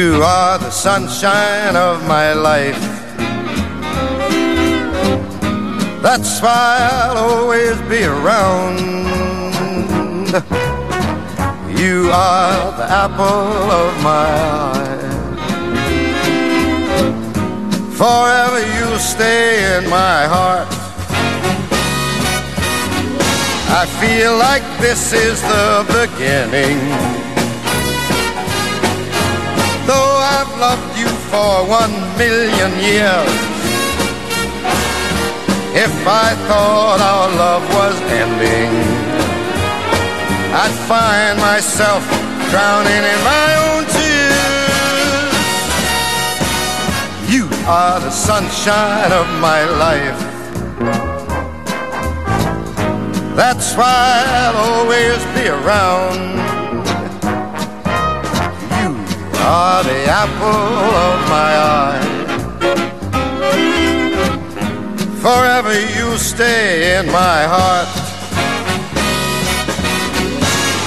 You are the sunshine of my life. That's why I'll always be around. You are the apple of my eye. Forever you'll stay in my heart. I feel like this is the beginning. Loved you for one million years, if I thought our love was ending, I'd find myself drowning in my own tears. You are the sunshine of my life. That's why I'll always be around are the apple of my eye. Forever you stay in my heart.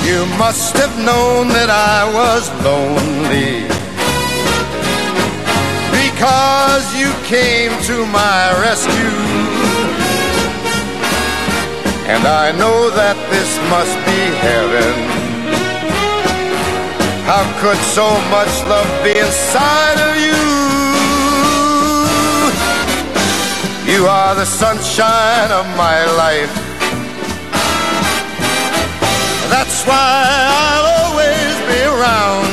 You must have known that I was lonely because you came to my rescue. And I know that this must be heaven. How could so much love be inside of you? You are the sunshine of my life. That's why I'll always be around.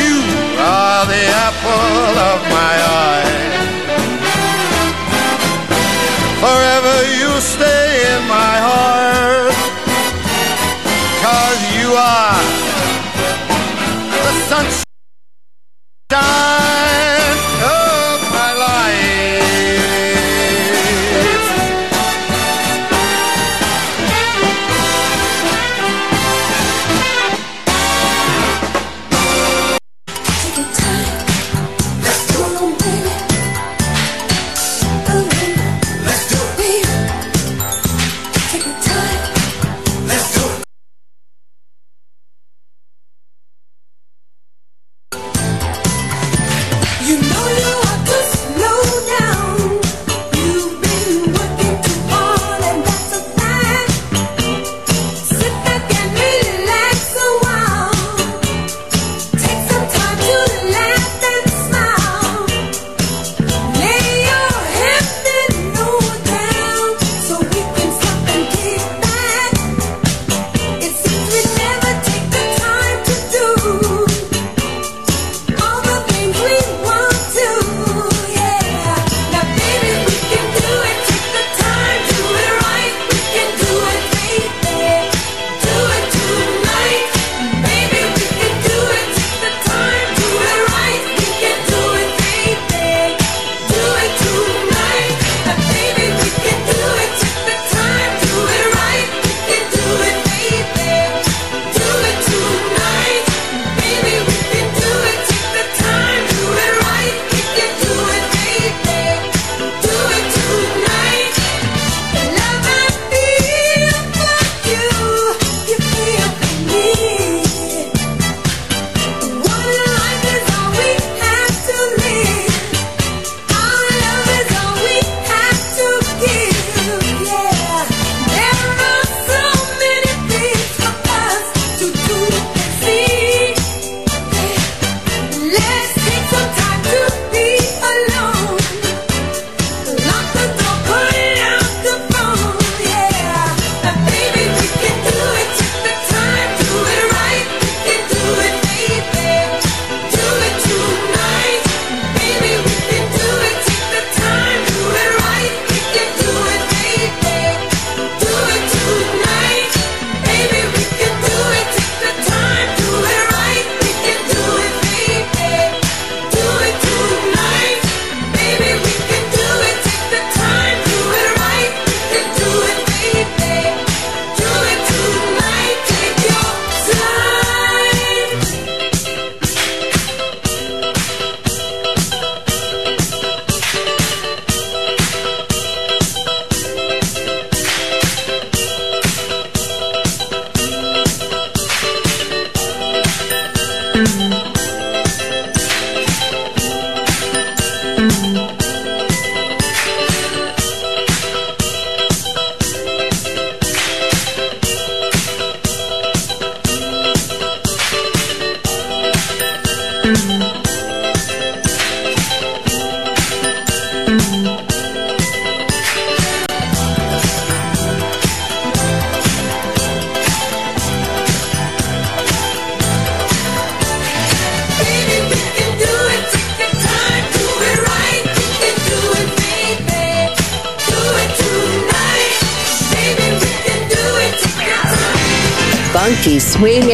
You are the apple of my eye. Forever you stay in my heart. Are the sunshine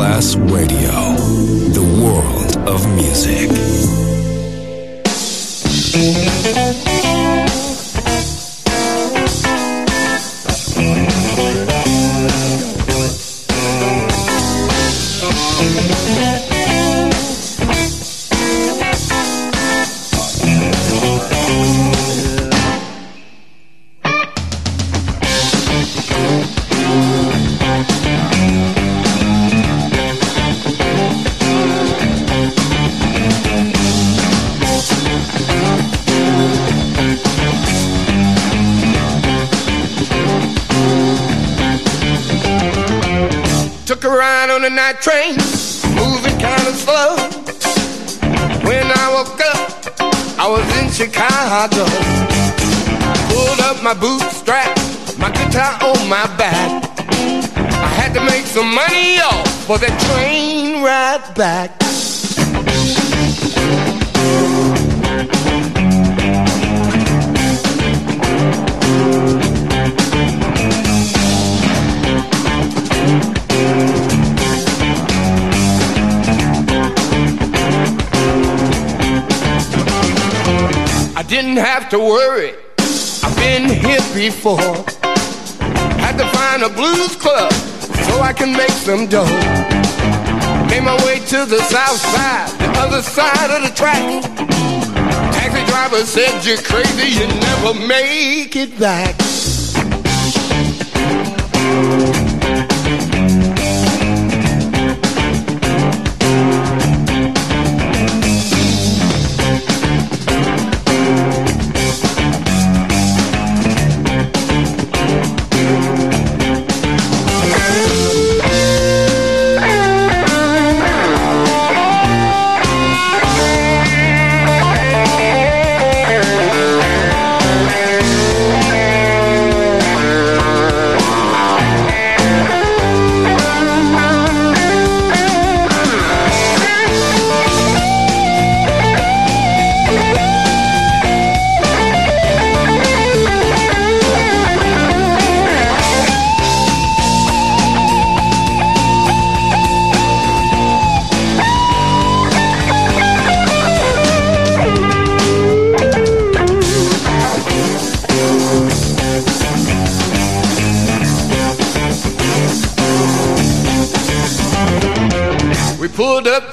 Class Radio. for the train ride back. I didn't have to worry. I've been here before. Had to find a blues club so I can make some dough. Made my way to the south side, the other side of the track. Taxi driver said you're crazy, you never make it back.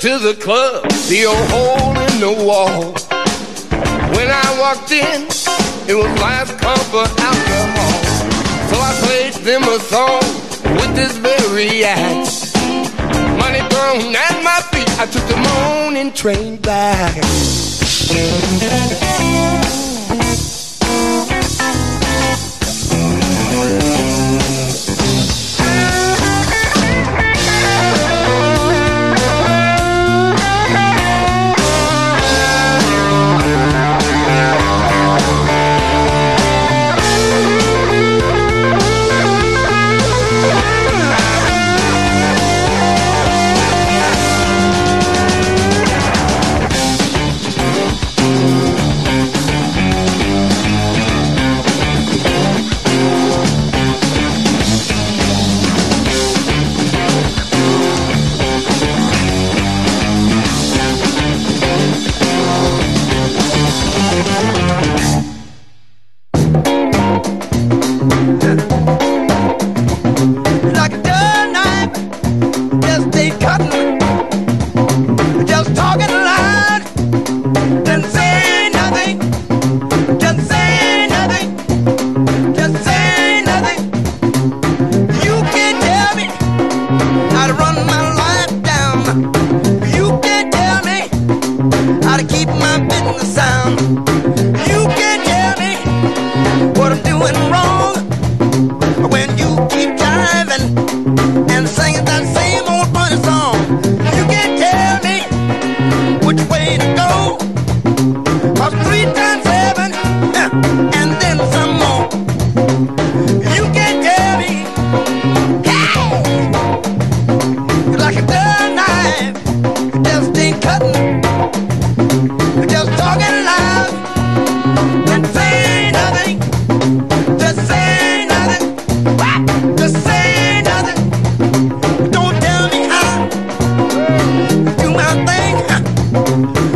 To the club, the old hole in the wall. When I walked in, it was last call for alcohol. So I played them a song with this very act. Money thrown at my feet, I took the morning train back.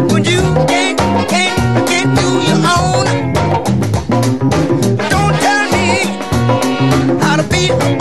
Song. Just keep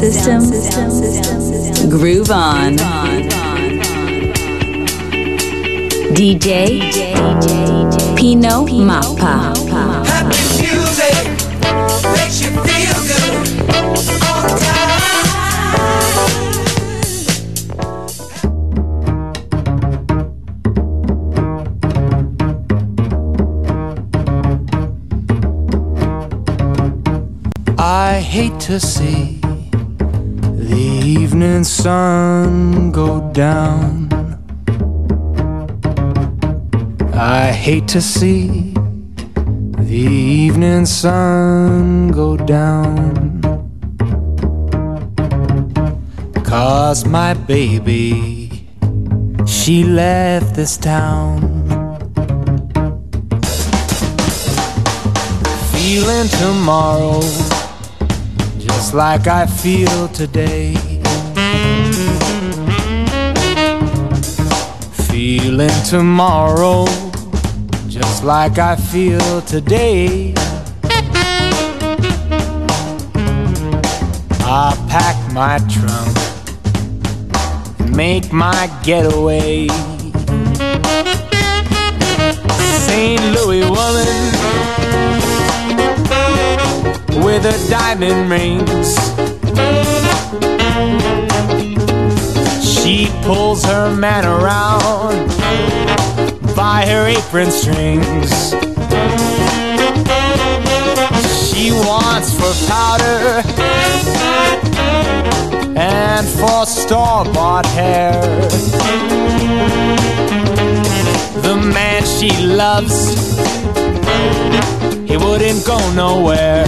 system. Groove on. DJ Pino Mappa. I hate to see sun go down. I hate to see the evening sun go down. Cause my baby, she left this town. Feeling tomorrow just like I feel today. Feeling tomorrow just like I feel today. I pack my trunk make my getaway. St. Louis woman with her diamond rings. Pulls her man around by her apron strings. She wants for powder and for store bought hair. The man she loves, he wouldn't go nowhere.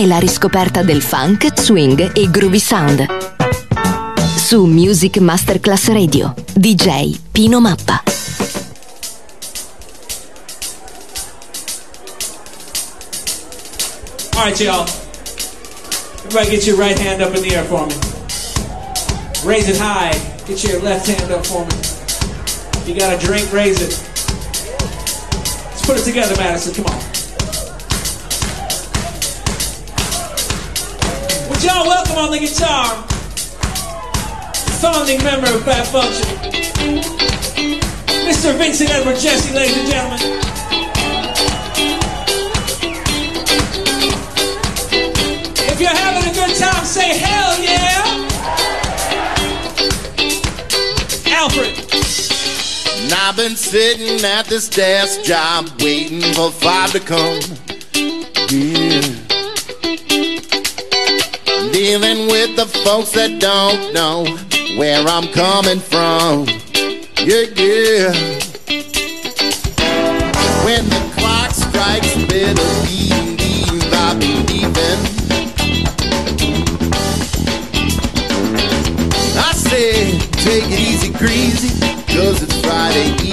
E la riscoperta del funk, swing e groovy sound. Su Music Masterclass Radio, DJ Pino Mappa. All right, y'all. Everybody get your right hand up in the air for me. Raise it high. Get your left hand up for me. If you got a drink, raise it. Let's put it together, Madison. Come on. Would on the guitar, founding member of Fat Function, Mr. Vincent Edward Jesse, ladies and gentlemen. If you're having a good time, say hell yeah! Alfred. And I've been sitting at this desk job waiting for five to come. Folks that don't know where I'm coming from. Yeah, yeah. When the clock strikes midnight, leave, I'll be leaving. I say, take it easy, greasy, cause it's Friday evening.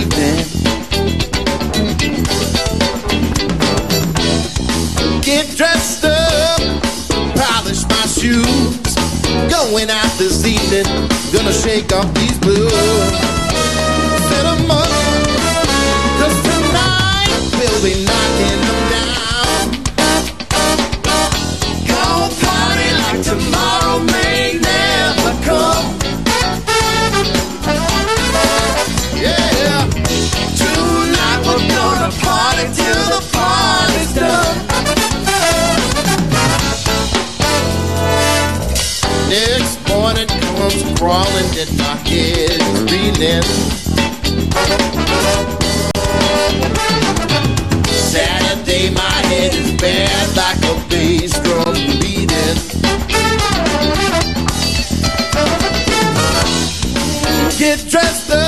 Gonna shake off these blues. Crawling and my head reeling. Saturday my head is bad like a bass drum beating. Get dressed up,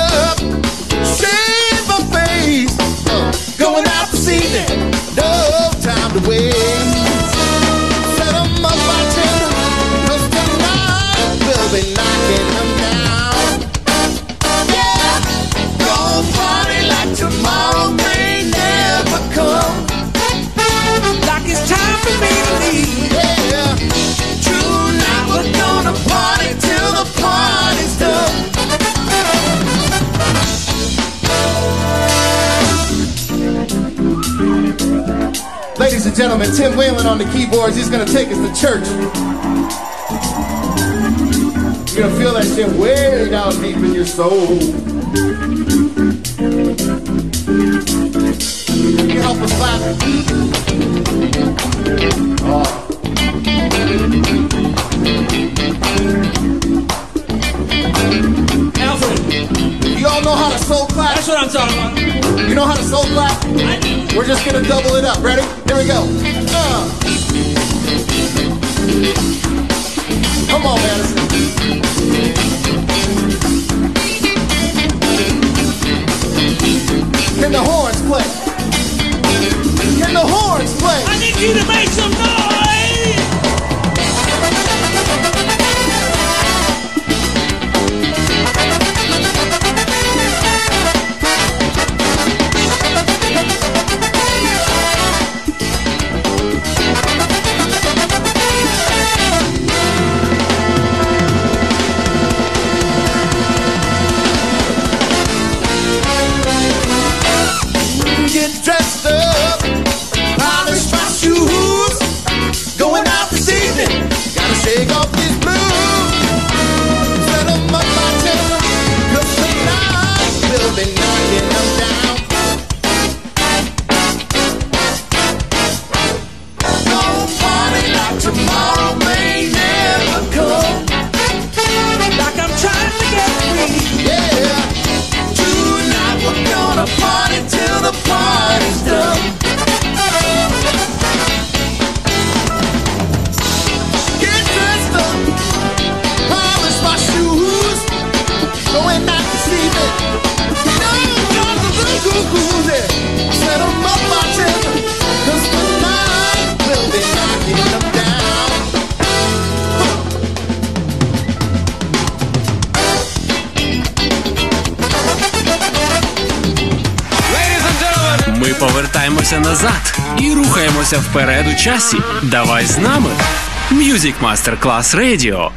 gentlemen, Tim Whalen on the keyboards. He's gonna take us to church. You're gonna feel that shit way down deep in your soul. Can you help us clap? Oh. Alfred. You all know how to soul clap? That's what I'm talking about. You know how to soul clap? We're just gonna double it up. Ready? Here we go. Uh. Come on, Madison. Can the horns play? Can the horns play? I need you to make some повертаємося назад і рухаємося вперед у часі. Давай з нами. Music Master Class Radio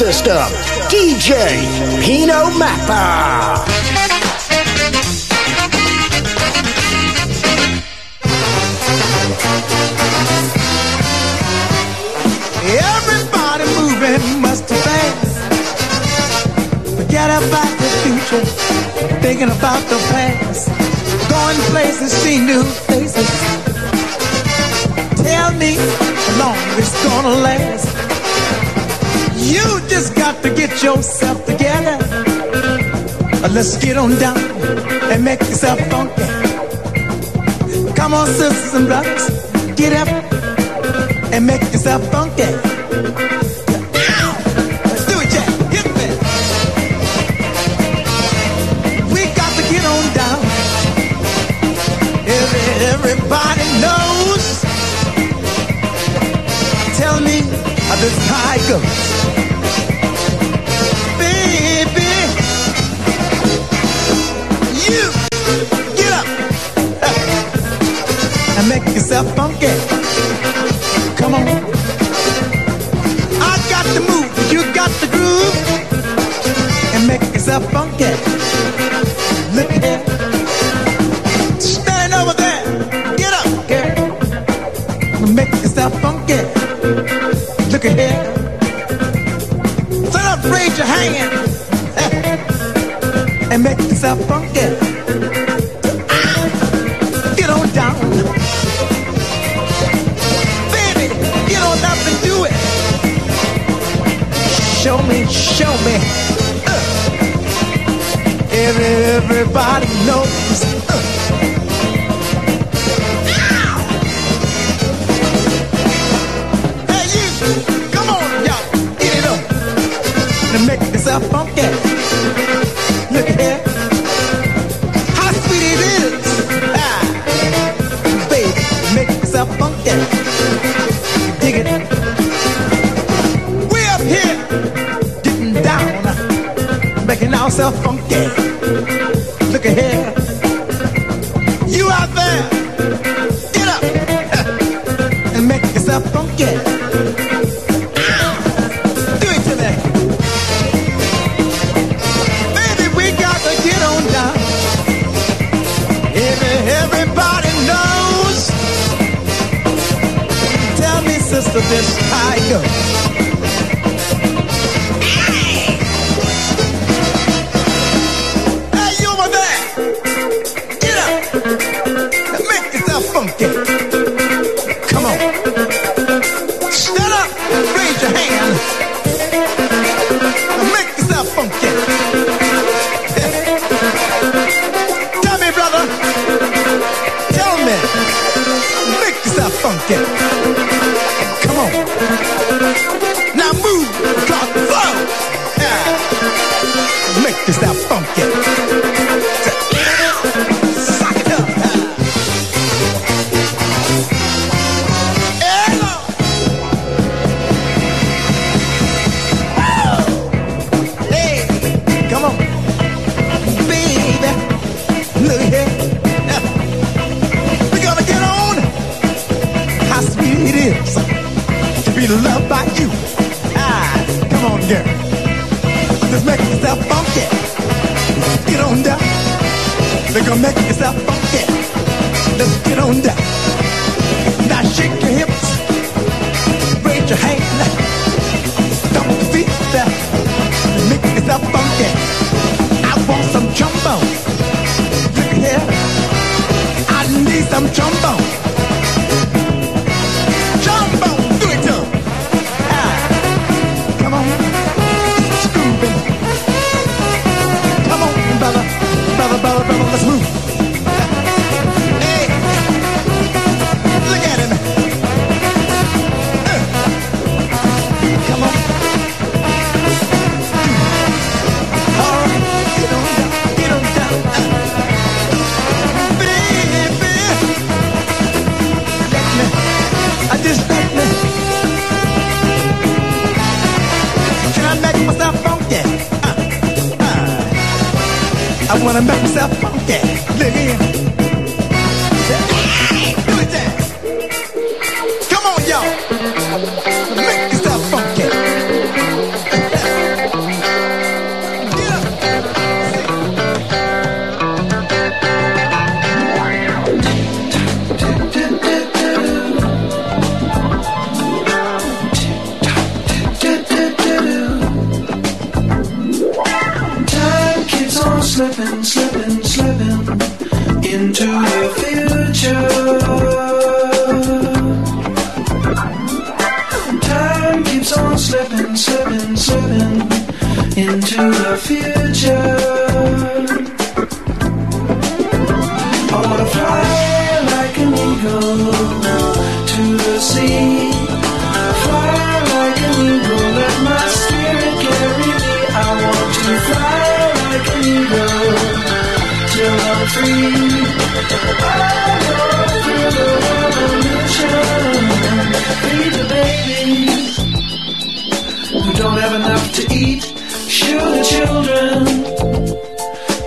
system, DJ Pino Mappa. Everybody moving must be fast. Forget about the future, thinking about the past. Going places, see new faces. Tell me how long it's gonna last. You just got to get yourself together. Let's get on down and make yourself funky. Come on, sisters and brothers, get up and make yourself funky. This tiger. Baby, you get up and make yourself funky. Come on. I got the move, you got the groove, and make yourself funky. Make yourself funky. Get on down. Baby, get on up and do it. Show me, show me. Uh. Every, everybody knows. Making ourselves funky. Look at here. You out there, get up and make yourself funky. Do it to me. Baby, we got to get on down. Every, everybody knows. Tell me, sister, how goes.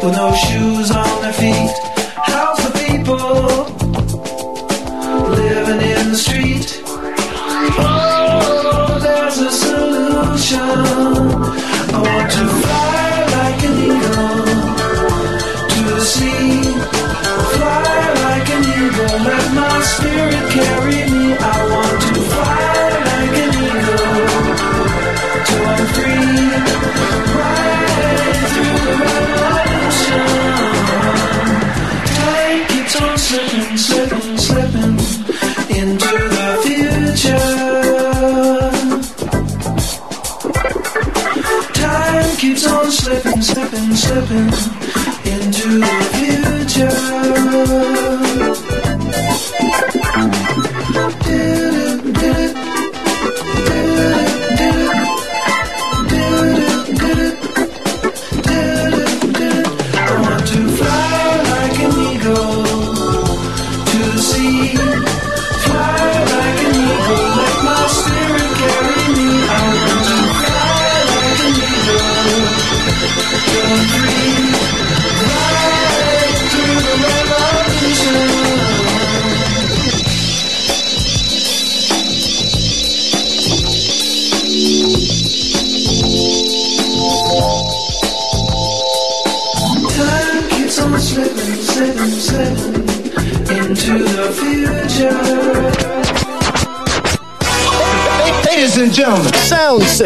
with no shoes